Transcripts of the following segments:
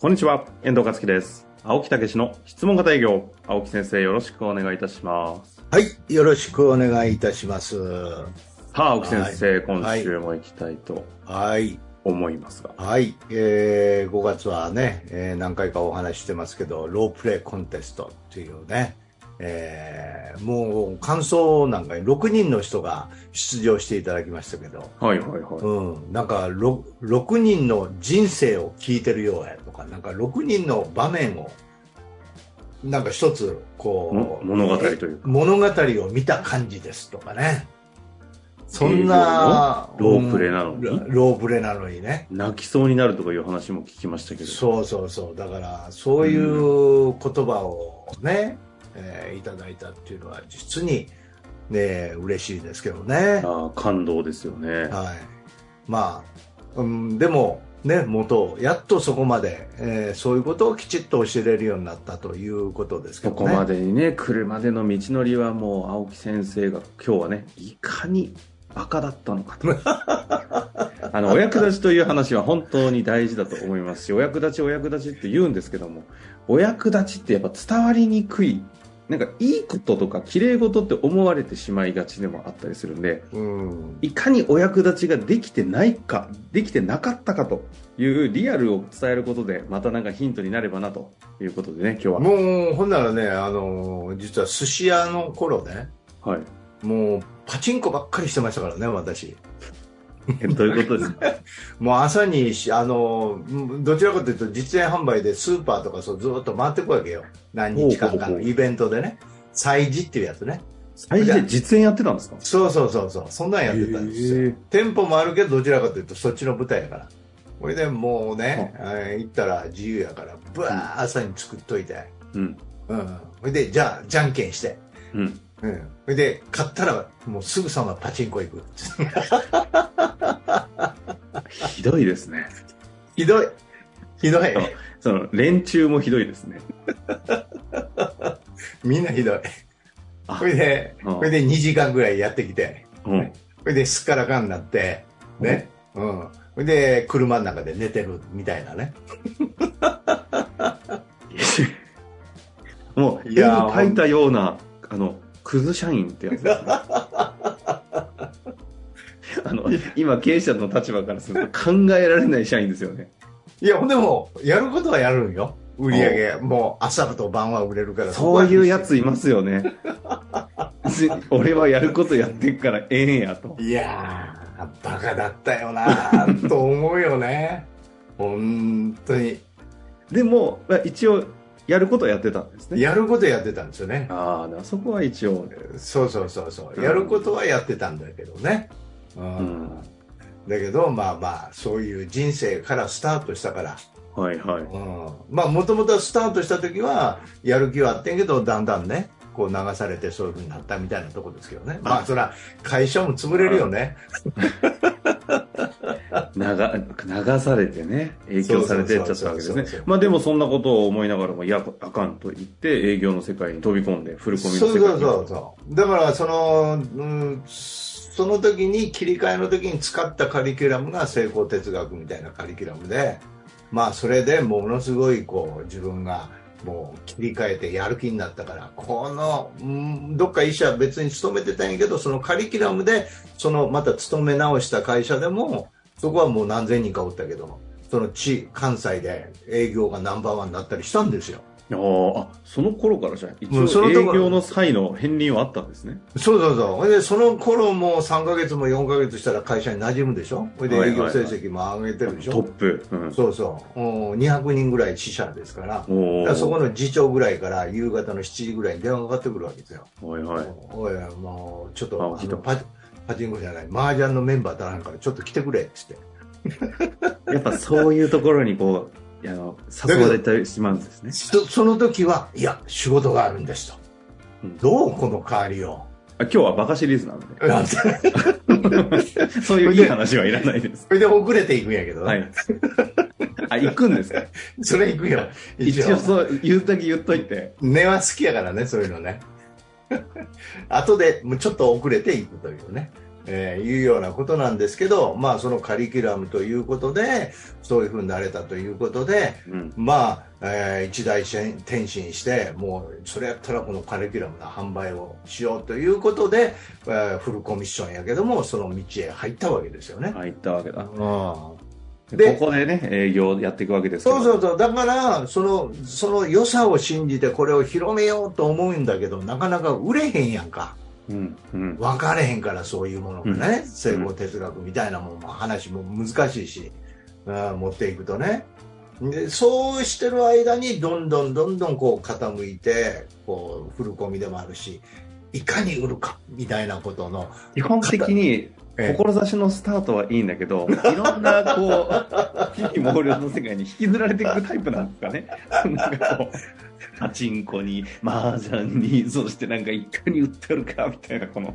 こんにちは、遠藤和樹です。青木武の質問型営業。青木先生、よろしくお願いいたします。はい、よろしくお願いいたします。さあ、青木先生、はい今週も行きたいとはい、思いますが。はい、えー5月はね、えー何回かお話ししてますけど、ロープレイコンテストっていうね、えーもう感想なんかに6人の人が出場していただきましたけど、はいはいはい。うん、なんか 6, 6人の人生を聞いてるようやとか、なんか6人の場面を、なんか一つ、こもう、物語というか。物語を見た感じですとかね。そんな、ロープレなのに？うんロープレなのにね。泣きそうになるとかいう話も聞きましたけど。そうそうそう。だから、そういう言葉をね、えーいただいたっていうのは、実にね、嬉しいですけどね。ああ感動ですよね。はい。まあ、うん、でも、ね、元、やっとそこまで、えーそういうことをきちっと教えれるようになったということですけどね。ここまでにね、来るまでの道のりはもう青木先生が今日はね、いかにバカだったのかと。あの、お役立ちという話は本当に大事だと思いますし、お役立ちお役立ちって言うんですけども、お役立ちってやっぱ伝わりにくい、なんかいいこととか綺麗事って思われてしまいがちでもあったりするんで、うん。いかにお役立ちができてないか、できてなかったかというリアルを伝えることで、またなんかヒントになればなということでね、今日は。もう、ほんならね、あの、実は寿司屋の頃ね、はい。もう、パチンコばっかりしてましたからね、私。えどういうことですか？もう朝にし、あの、うんどちらかというと実演販売でスーパーとかそうずっと回ってくわけよ。何日間かのイベントでね。催事っていうやつね。最初実演やってたんですか？そうそうそうそう。そんなんやってたんですよ。店舗もあるけど、どちらかというとそっちの舞台やから。これでもうね、えー行ったら自由やから、ぶわー朝に作っといて。うん。うん。それで、じゃあ、じゃんけんして。うん。うん。それで、勝ったら、もうすぐさまパチンコ行く。ひどいですね。ひどい。ひどい。その、連中もひどいですね。みんなひどい。あそれで、うんそれで2時間ぐらいやってきて、うん。それですっからかんになって、ね。うん。それで、車の中で寝てるみたいなね。もう、絵にいやー描いたような、あの、クズ社員ってやつですね。あの、今、経営者の立場からすると考えられない社員ですよね。いや、でも、やることはやるんよ。売り上げ。もう、朝と晩は売れるから。そういうやついいますよね。ず俺はやることやってっからええんやと。いやー、バカだったよなと思うよね。本当に。でも、まあ一応、やることはやってたんですね。やることやってたんですよね。ああ、そこは一応、そうそうそうそうう。んやることはやってたんだけどね。うんうんだけど、まあまあ、そういう人生からスタートしたから、はいはい。うん、まあ、もともとスタートした時は、やる気はあってんけど、だんだんね、こう流されてそういうふうになったみたいなとこですけどね。まあ、それは会社も潰れるよね。流流されてね、影響されてっちゃったわけですね。まあでもそんなことを思いながらも、いや、あかんと言って営業の世界に飛び込んで、フルコミの世界に。そうそうそうそう。だから、その、うん、その時に切り替えの時に使ったカリキュラムが成功哲学みたいなカリキュラムで、まあ、それでものすごい、こう、自分が、もう切り替えてやる気になったから、この、うん、どっか医者別に勤めてたんやけど、そのカリキュラムで、そのまた勤め直した会社でも、そこはもう何千人かおったけど、その地、関西で営業がナンバーワンになったりしたんですよ。あーあ、その頃からじゃあ、一応営業の際の片鱗はあったんですね。そうそうそう。で、その頃も3ヶ月も4ヶ月したら会社に馴染むでしょ？ほいで営業成績も上げてるでしょ、トップ。うん。そうそう。うん200人ぐらい死者ですから。からそこの次長ぐらいから夕方の7時ぐらいに電話がかかってくるわけですよ。はいはい。おい、もう、ちょっあと、あのパパチンコじゃない、麻雀のメンバー足らんからちょっと来てくれっつって。やっぱそういうところにこう、あの、誘われてしまうんですね。そその時は、いや、仕事があるんですと。うんどうこの代わりを？あ今日はバカシリーズなんで。そういういい話はいらないです。それで遅れていくんやけど、はい。あ、行くんですか？それ行くよ。一応そう、言うだけ言っといて。根は好きやからね、そういうのね。後で、ちょっと遅れていくというね。えーいうようなことなんですけど、まあ、そのカリキュラムということでそういうふうになれたということで、うん。まあ、えー一大転身して、もう、それやったらこのカリキュラムの販売をしようということで、えーフルコミッションやけども、その道へ入ったわけですよね。入ったわけだ。うんででここでね、営業やっていくわけです。そうそうそう。だから、その、その良さを信じてこれを広めようと思うんだけど、なかなか売れへんやんか。うん。うん。分かれへんから、そういうものがね。うん成功哲学みたいなもんも話も難しいし、うん持っていくとね。で、そうしてる間に、どんどんどんどんこう傾いて、こう、フルコミでもあるし、いかに売るか、みたいなことの、基本的に、ええ志のスタートはいいんだけど、いろんな、こう、非毛量の世界に引きずられていくタイプなんですかね。なんかこう、パチンコに、麻雀に、そしてなんかいかに売ってるか、みたいな、この。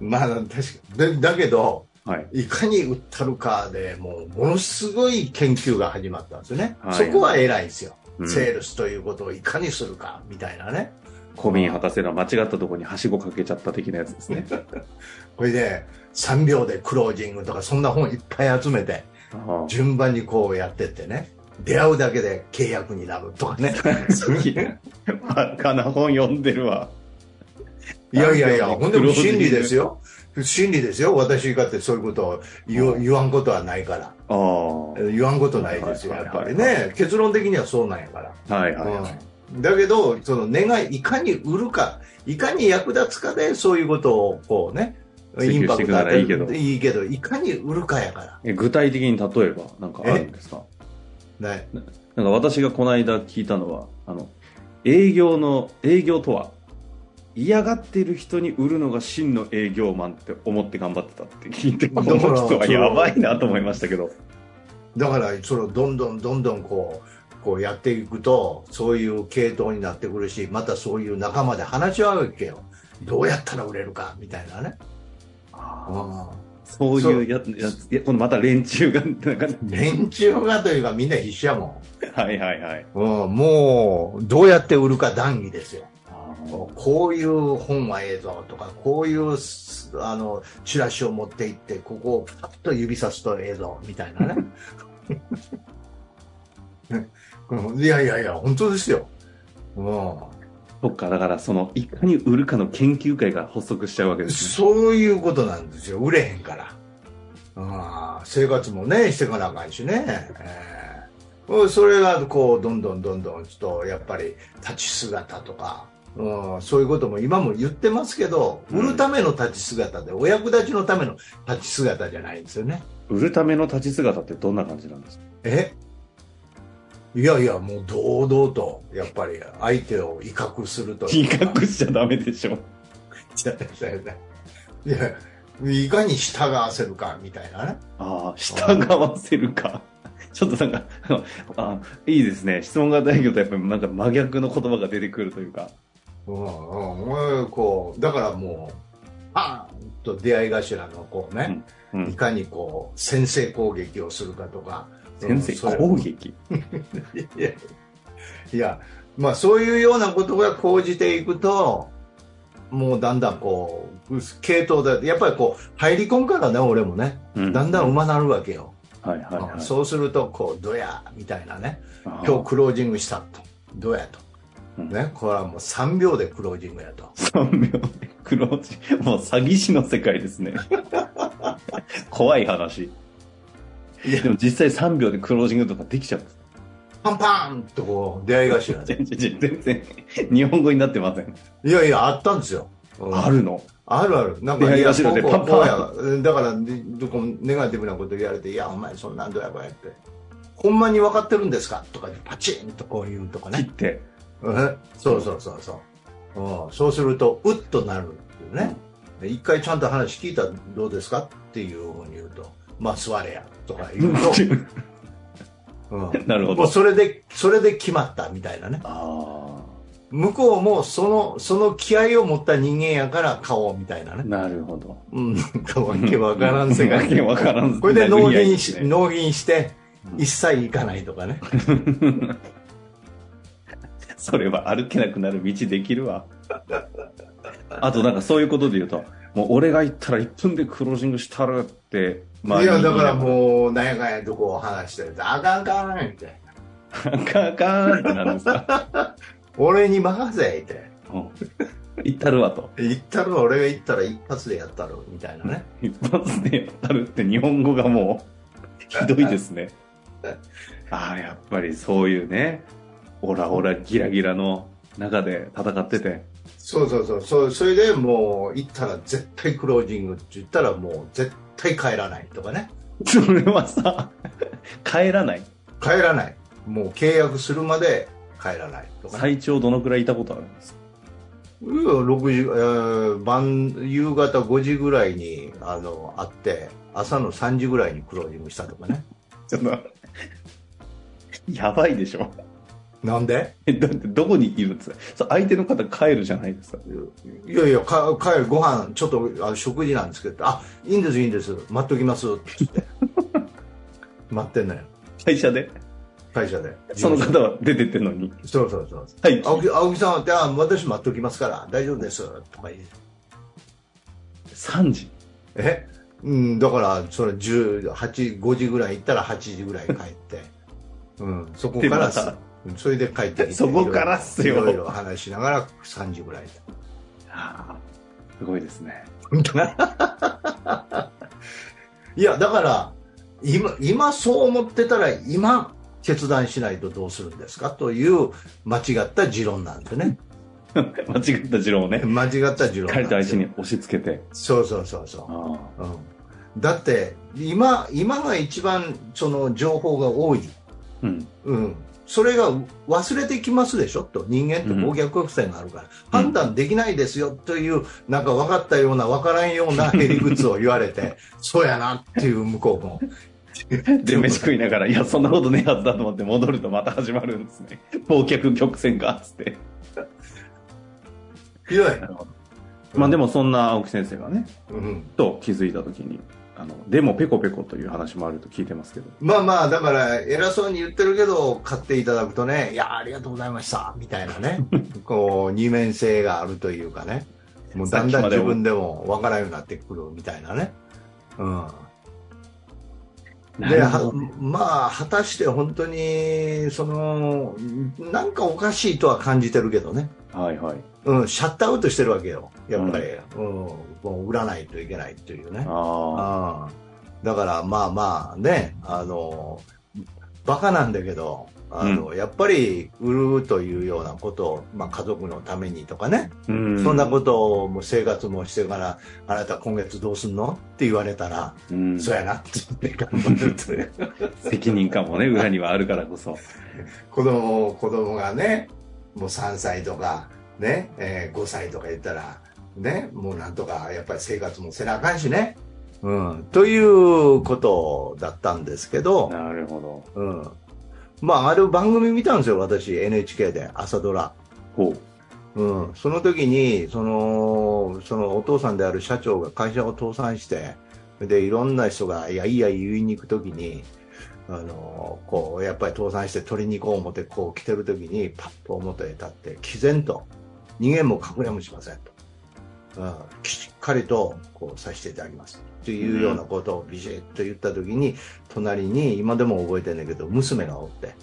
まあ、確かでだけど、はい。いかに売ったるかでもう、ものすごい研究が始まったんですよね。はいそこは偉いんですよ。うんセールスということをいかにするか、みたいなね。小瓶博士の間違ったところにはしごかけちゃった的なやつですね。これで、3秒でクロージングとか、そんな本いっぱい集めて、あ順番にこうやってってね。出会うだけで契約になるとかね。あバカな本読んでるわ。いやいやいや、ほんでもクロージング真理ですよ。真理ですよ。私かってそういうことを言わ言わんことはないから。言わんことないですよ、はいやっぱりはいね。結論的にはそうなんやから。いはいはい。うんだけど、その願い、いかに売るか、いかに役立つかで、そういうことをこうね、追求していくならいいけど与えていいけど、いかに売るかやから。え具体的に例えば、なんかあるんですか？ね、なんか私がこの間聞いたのは、あの、営業の、営業とは、嫌がってる人に売るのが真の営業マンって思って頑張ってたって聞いて、この人はやばいなと思いましたけど。だから、それをどんどんどんどんこう、こうやっていくと、そういう系統になってくるし、またそういう仲間で話し合うわけよ。どうやったら売れるか、みたいなね。そういうややつ、いやこのまた連中が、なんか、連中がというかみんな必死やもはいはいはい。ん。うん、もう、どうやって売るか談義ですよ。こういう本はええぞとか、こういうすあのチラシを持って行って、ここをパッと指さすとええぞみたいなね。うんいやいやいや、本当ですよ。うん、そっか、だからその、いかに売るかの研究会が発足しちゃうわけですね。そういうことなんですよ。売れへんから。うん生活もね、していかなあかんしね。えーそれがこう、どんどんどんどん、ちょっとやっぱり立ち姿とか、うん、そういうことも今も言ってますけど、うん売るための立ち姿で、お役立ちのための立ち姿じゃないんですよね。売るための立ち姿ってどんな感じなんですか？え？いやいや、もう堂々と、やっぱり相手を威嚇するとい比うか。較しちゃダメでしょ。いや、いかに従わせるか、みたいなね。ああ、従わせるか。ちょっとなんか、あいいですね。質問が大業とやっぱりなんか真逆の言葉が出てくるというか。うんうん、こう、だからもう、パーンと出会い頭のこうね、うんい。かにこう、先制攻撃をするかとか。先生、攻撃。いや、いや、まあそういうようなことが講じていくと、もうだんだんこう、系統で、やっぱりこう、入り込むからね、俺もね、うんだんだん上手なるわけよ。はいはいはい。そうすると、こう、どや、みたいなね、今日クロージングしたと、どやと。うんね、これはもう3秒でクロージングやと。3秒でクロージもう詐欺師の世界ですね。怖い話。いや、でも実際3秒でクロージングとかできちゃうんです。パンパンとこう、出会い頭で。全然、全然、日本語になってません。いやいや、あったんですよ。うんあるのあるある。なんか、出会い頭でパンパンこうやだから、でどこもネガティブなこと言われて、いや、お前そんなんどうやって。ほんまに分かってるんですかとかでパチンとこう言うとかね。切って。うんそうそうそうそう。うん、そうすると、うっとなるっていうね。で一回ちゃんと話聞いたらどうですかっていうふうに言うと、まあ座れやとか言うと、うん、なるほどもうそれで、それで決まったみたいなね。あ向こうもその、その気合を持った人間やから買おうみたいなあ、ね。なるほど。うん、わけわからん世わ界。けわからん。これで納品し、納品してう、ん一切行かないとかね。それは歩けなくなる道できるわ。あとなんかそういうことで言うと、もう俺が行ったら1分でクロージングしたるって、いや、だからう。もう、なんやかんやとこう話してると、あかんあかん、みたいな。あかんあかんってなるんですか。俺に任せ、って。うん行ったるわと。言ったら俺が言ったら一発でやったろ、みたいなね。一発でやったるって日本語がもう、ひどいですね。ああ、やっぱりそういうね、オラオラギラギラの中で戦ってて、そうそうそう。そうそれでもう、行ったら絶対クロージングって言ったらもう絶対帰らないとかね。それはさ、帰らない？帰らない。もう契約するまで帰らないとかね。最長どのくらいいたことあるんですか？いや6時、えー晩、夕方5時ぐらいに、あの、会って、朝の3時ぐらいにクロージングしたとかね。ちょっと、やばいでしょ。なんで？えだってどこにいるんですか？そう相手の方帰るじゃないですか。いやいや、か帰る、ご飯、ちょっとあの食事なんですけど、あ、いいんです、いいんです、待っときます、って言って。待ってんのよ、会社で？会社で。その方は出てってんのに。そうそうそう。はい。青木青木さんは、じゃあ私待っときますから、大丈夫です、とか言う。3時？え？うん、だから、それ10、8、5時ぐらい行ったら8時ぐらい帰って、うん、そこからでまたうんそれで帰ってきて、そこからっすよいろいろ話しながら3時ぐらい。すごいですね。いや、だから、今、今そう思ってたら、今、決断しないとどうするんですか？という間違った持論なんですね。間違った持論をね、間違った持論借りた相なんですよ。手に押し付けて。そうそうそうそう。あうん、だって今今が一番その情報が多い、あうん。うん、それが忘れてきますでしょ？と。人間って暴虐曲線があるから、判断できないですよというなんか分かったような分からんような へりくつを言われてそうやなっていう向こうも。で、飯食いながら、いや、そんなことねえはずだと思って戻るとまた始まるんですね。忘却曲線が、つって。ひどい。まあでもそんな青木先生がね、うん、と気づいたときに、あの、でもペコペコという話もあると聞いてますけど。まあまあだから偉そうに言ってるけど買っていただくとねいやありがとうございました。みたいなね。こう二面性があるというかね。もうだんだん自分でも分からんようになってくるみたいなね。うん。でまあ果たして本当にそのなんかおかしいとは感じてるけどね、はいはい。うん、シャットアウトしてるわけよやっぱり、うんもう売らないといけないというねあだからまあまあねあのバカなんだけどあの、やっぱり売るというようなことを、まあ、家族のためにとかね、あ。うん。そんなことをもう生活もしてからあなた今月どうすんのって言われたら、うん。そうやなって言って頑張るという 責任感もね、裏にはあるからこそ。子供子供がねもう3歳とかね、えー5歳とか言ったらねもうなんとかやっぱり生活もせなあかんしね、うん、ということだったんですけど、なるほど。うん、まあある番組見たんですよ私 NHK で朝ドラ、ほう。うん、その時にそのそのお父さんである社長が会社を倒産してでいろんな人がいやいや言いに行く時にあのこうやっぱり倒産して取りに行こう思ってこう来てる時にパッと表へ立って毅然と逃げも隠れもしませんと、うん、しっかりとこうさせていただきますというようなことをビシッと言った時に隣に今でも覚えてるんだけど娘がおって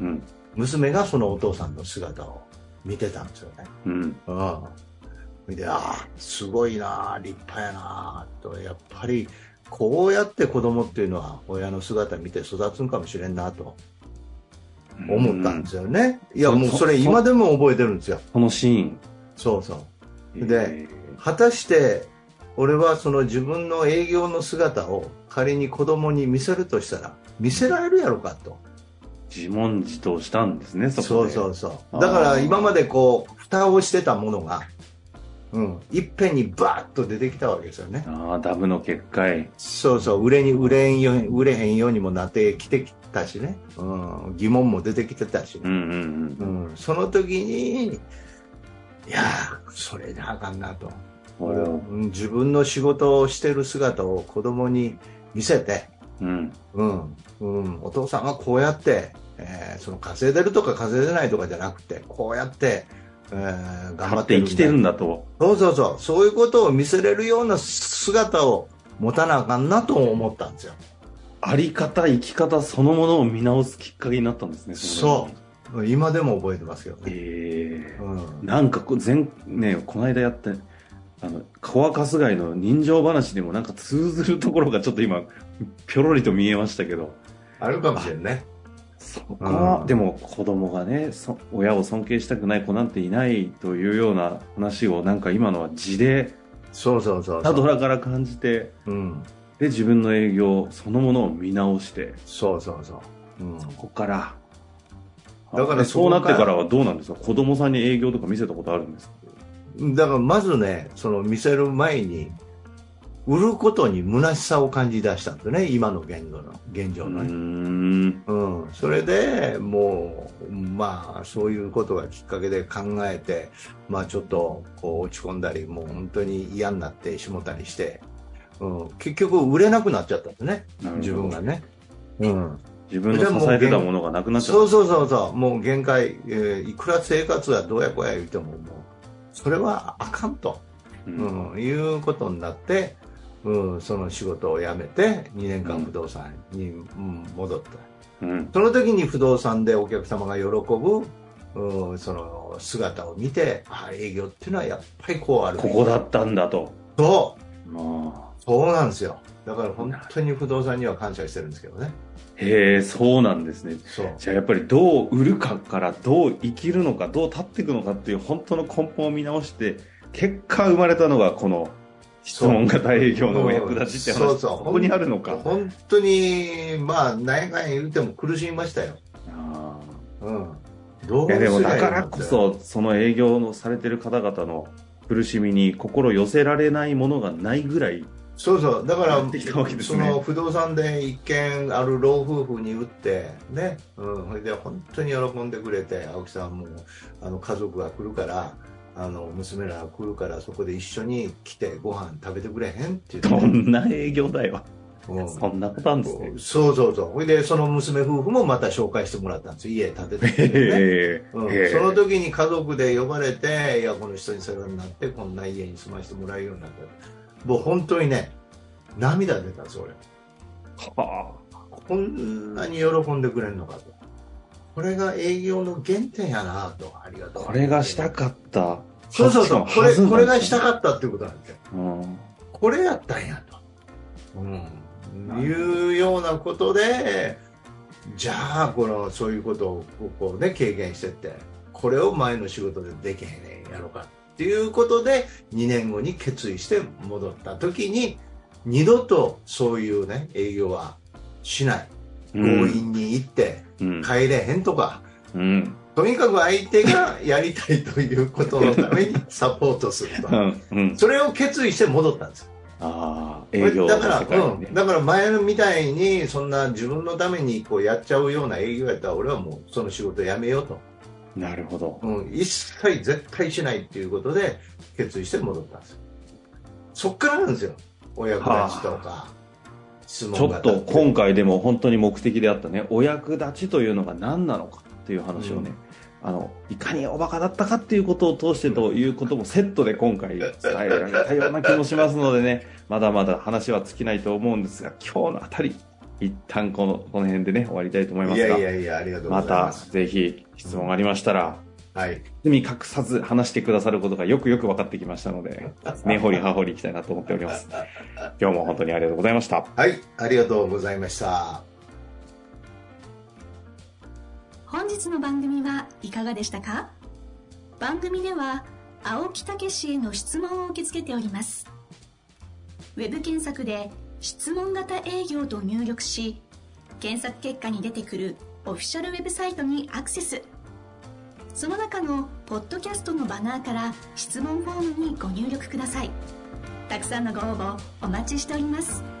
うん。娘がそのお父さんの姿を見てたんですよね。うん。うん。で、ああ、すごいな、立派やな、と、やっぱり、こうやって子供っていうのは親の姿見て育つんかもしれんなと思ったんですよね。いや、そもうそれそ今でも覚えてるんですよ。このシーン。そうそう。でえ果たして、俺はその自分の営業の姿を仮に子供に見せるとしたら、見せられるやろかと。ー自問自答したんですね、そそうこで。そうそう。あーだから今までこう、蓋をしてたものが、うん、いっぺんにバーッと出てきたわけですよね。ああ、ダブの結界。そうそう、売れに売れんよ売れへんようにもなってきてきたしね。うん、疑問も出てきてたしね。うんうんうん。うん、その時に、いやー、それであかんなと。自分の仕事をしてる姿を子供に見せて、うん。うん、うん、お父さんはこうやって、えーその稼いでるとか稼いでないとかじゃなくて、こうやって、えー、頑張ってて生きてるんだと。そうそうそう。そういうことを見せれるような姿を持たなあかんなと思ったんですよ。あり方、生き方そのものを見直すきっかけになったんですね。の時に今でも覚えてますけどね。ええうん。なんかこう前、ね、この間やって、あの、川春日井の人情話でもなんか通ずるところがちょっと今、ぴょろりと見えましたけど、あるかもしれんね。そこは、うんでも子供がねそ、親を尊敬したくない子なんていないというような話をなんか今のは字で、そうそうそうタそう。ドラから感じて、うん。で、自分の営業そのものを見直して、そうそうそう。うん。そこから、だからでそうなってからはどうなんですか？子供さんに営業とか見せたことあるんですか？だからまずね、その見せる前に、売ることに虚しさを感じ出したんですね、今の現状の、現状のね。ん。うん、それでもう、まあ、そういうことがきっかけで考えて、まあ、ちょっとこう落ち込んだり、もう本当に嫌になってしもたりして、うん、結局、売れなくなっちゃったんですね、自分がね。うん、自分の支えてたものがなくなっちゃった。そうそうそうそう、もう限界、えーいくら生活がどうやこうや言っても、もうそれはあかんと、うんうん、いうことになって、うん、その仕事を辞めて、2年間不動産に、うん戻った。うん。その時に不動産でお客様が喜ぶ、うん、その姿を見て、あ営業っていうのはやっぱりこうあるここだったんだと。そう、あそうなんですよ。だから本当に不動産には感謝してるんですけどね。ーへえ、そうなんですね。じゃあやっぱりどう売るかからどう生きるのか、どう立っていくのかっていう本当の根本を見直して、結果生まれたのがこの質問型営業のお役立ちって話。そうそうここにあるのか。本当に、まあ、何回言うても苦しみましたよ。あうん。どうーいやでもだからこそ、その営業のされてる方々の苦しみに心寄せられないものがないぐらい、そうそう。だからやってきたわけ、ですそねの不動産で一軒ある老夫婦に売って、ね。うん。それで本当に喜んでくれて、青木さんも、あの、家族が来るから、あの、娘らが来るから、そこで一緒に来てご飯食べてくれへんって言どって。んな営業だよ。うんそんなことあるんですね。そうそうそう。それで、その娘夫婦もまた紹介してもらったんですよ。家建ててね。へうんえ。その時に家族で呼ばれて、いや、この人に世話になって、こんな家に住ませてもらえるようになった。もう本当にね、涙出たんですよ、俺。はこんなに喜んでくれるのかと。これが営業の原点やなと。ありがとう。あこれがしたかった。そうそうそう。これ、これがしたっかったっていうことなんですよ。た。うん。これやったんやと。うん。いうようなことで、じゃあ、この、そういうことを、こうね、経験してって、これを前の仕事でできへんねんやろうかっていうことで、2年後に決意して戻った時に、二度とそういうね、営業はしない。強引に行って、うん。帰れへんとか、うん。とにかく相手がやりたいということのために サポートするとう。ん。うん。それを決意して戻ったんです。ああ、営業のだから、うん、。だから前みたいにそんな自分のためにこうやっちゃうような営業やったら俺はもうその仕事やめようと、なるほど。うん、一切絶対しないっていうことで決意して戻ったんですよそっからなんですよお役立ちとかちょっと今回回でも本当に目的であったね、お役立ちというのが何なのかっていう話をね、あの、いかにおバカだったかっていうことを通してということもセットで今回伝えられたような気もしますのでね、まだまだ話は尽きないと思うんですが、今日のあたり、一旦この、この辺でね、終わりたいと思いまいすが、またぜひ質問ありましたら、はい。包み隠さず話してくださることがよくよく分かってきましたので、根掘り葉掘りいきたいなと思っております。今日も本当にありがとうございました。はい。ありがとうございました。本日の番組はいかがでしたか？番組では青木武氏への質問を受け付けております。ウェブ検索で「質問型営業」と入力し検索結果に出てくるオフィシャルウェブサイトにアクセスその中のポッドキャストのバナーから質問フォームにご入力ください。たくさんのご応募お待ちしております。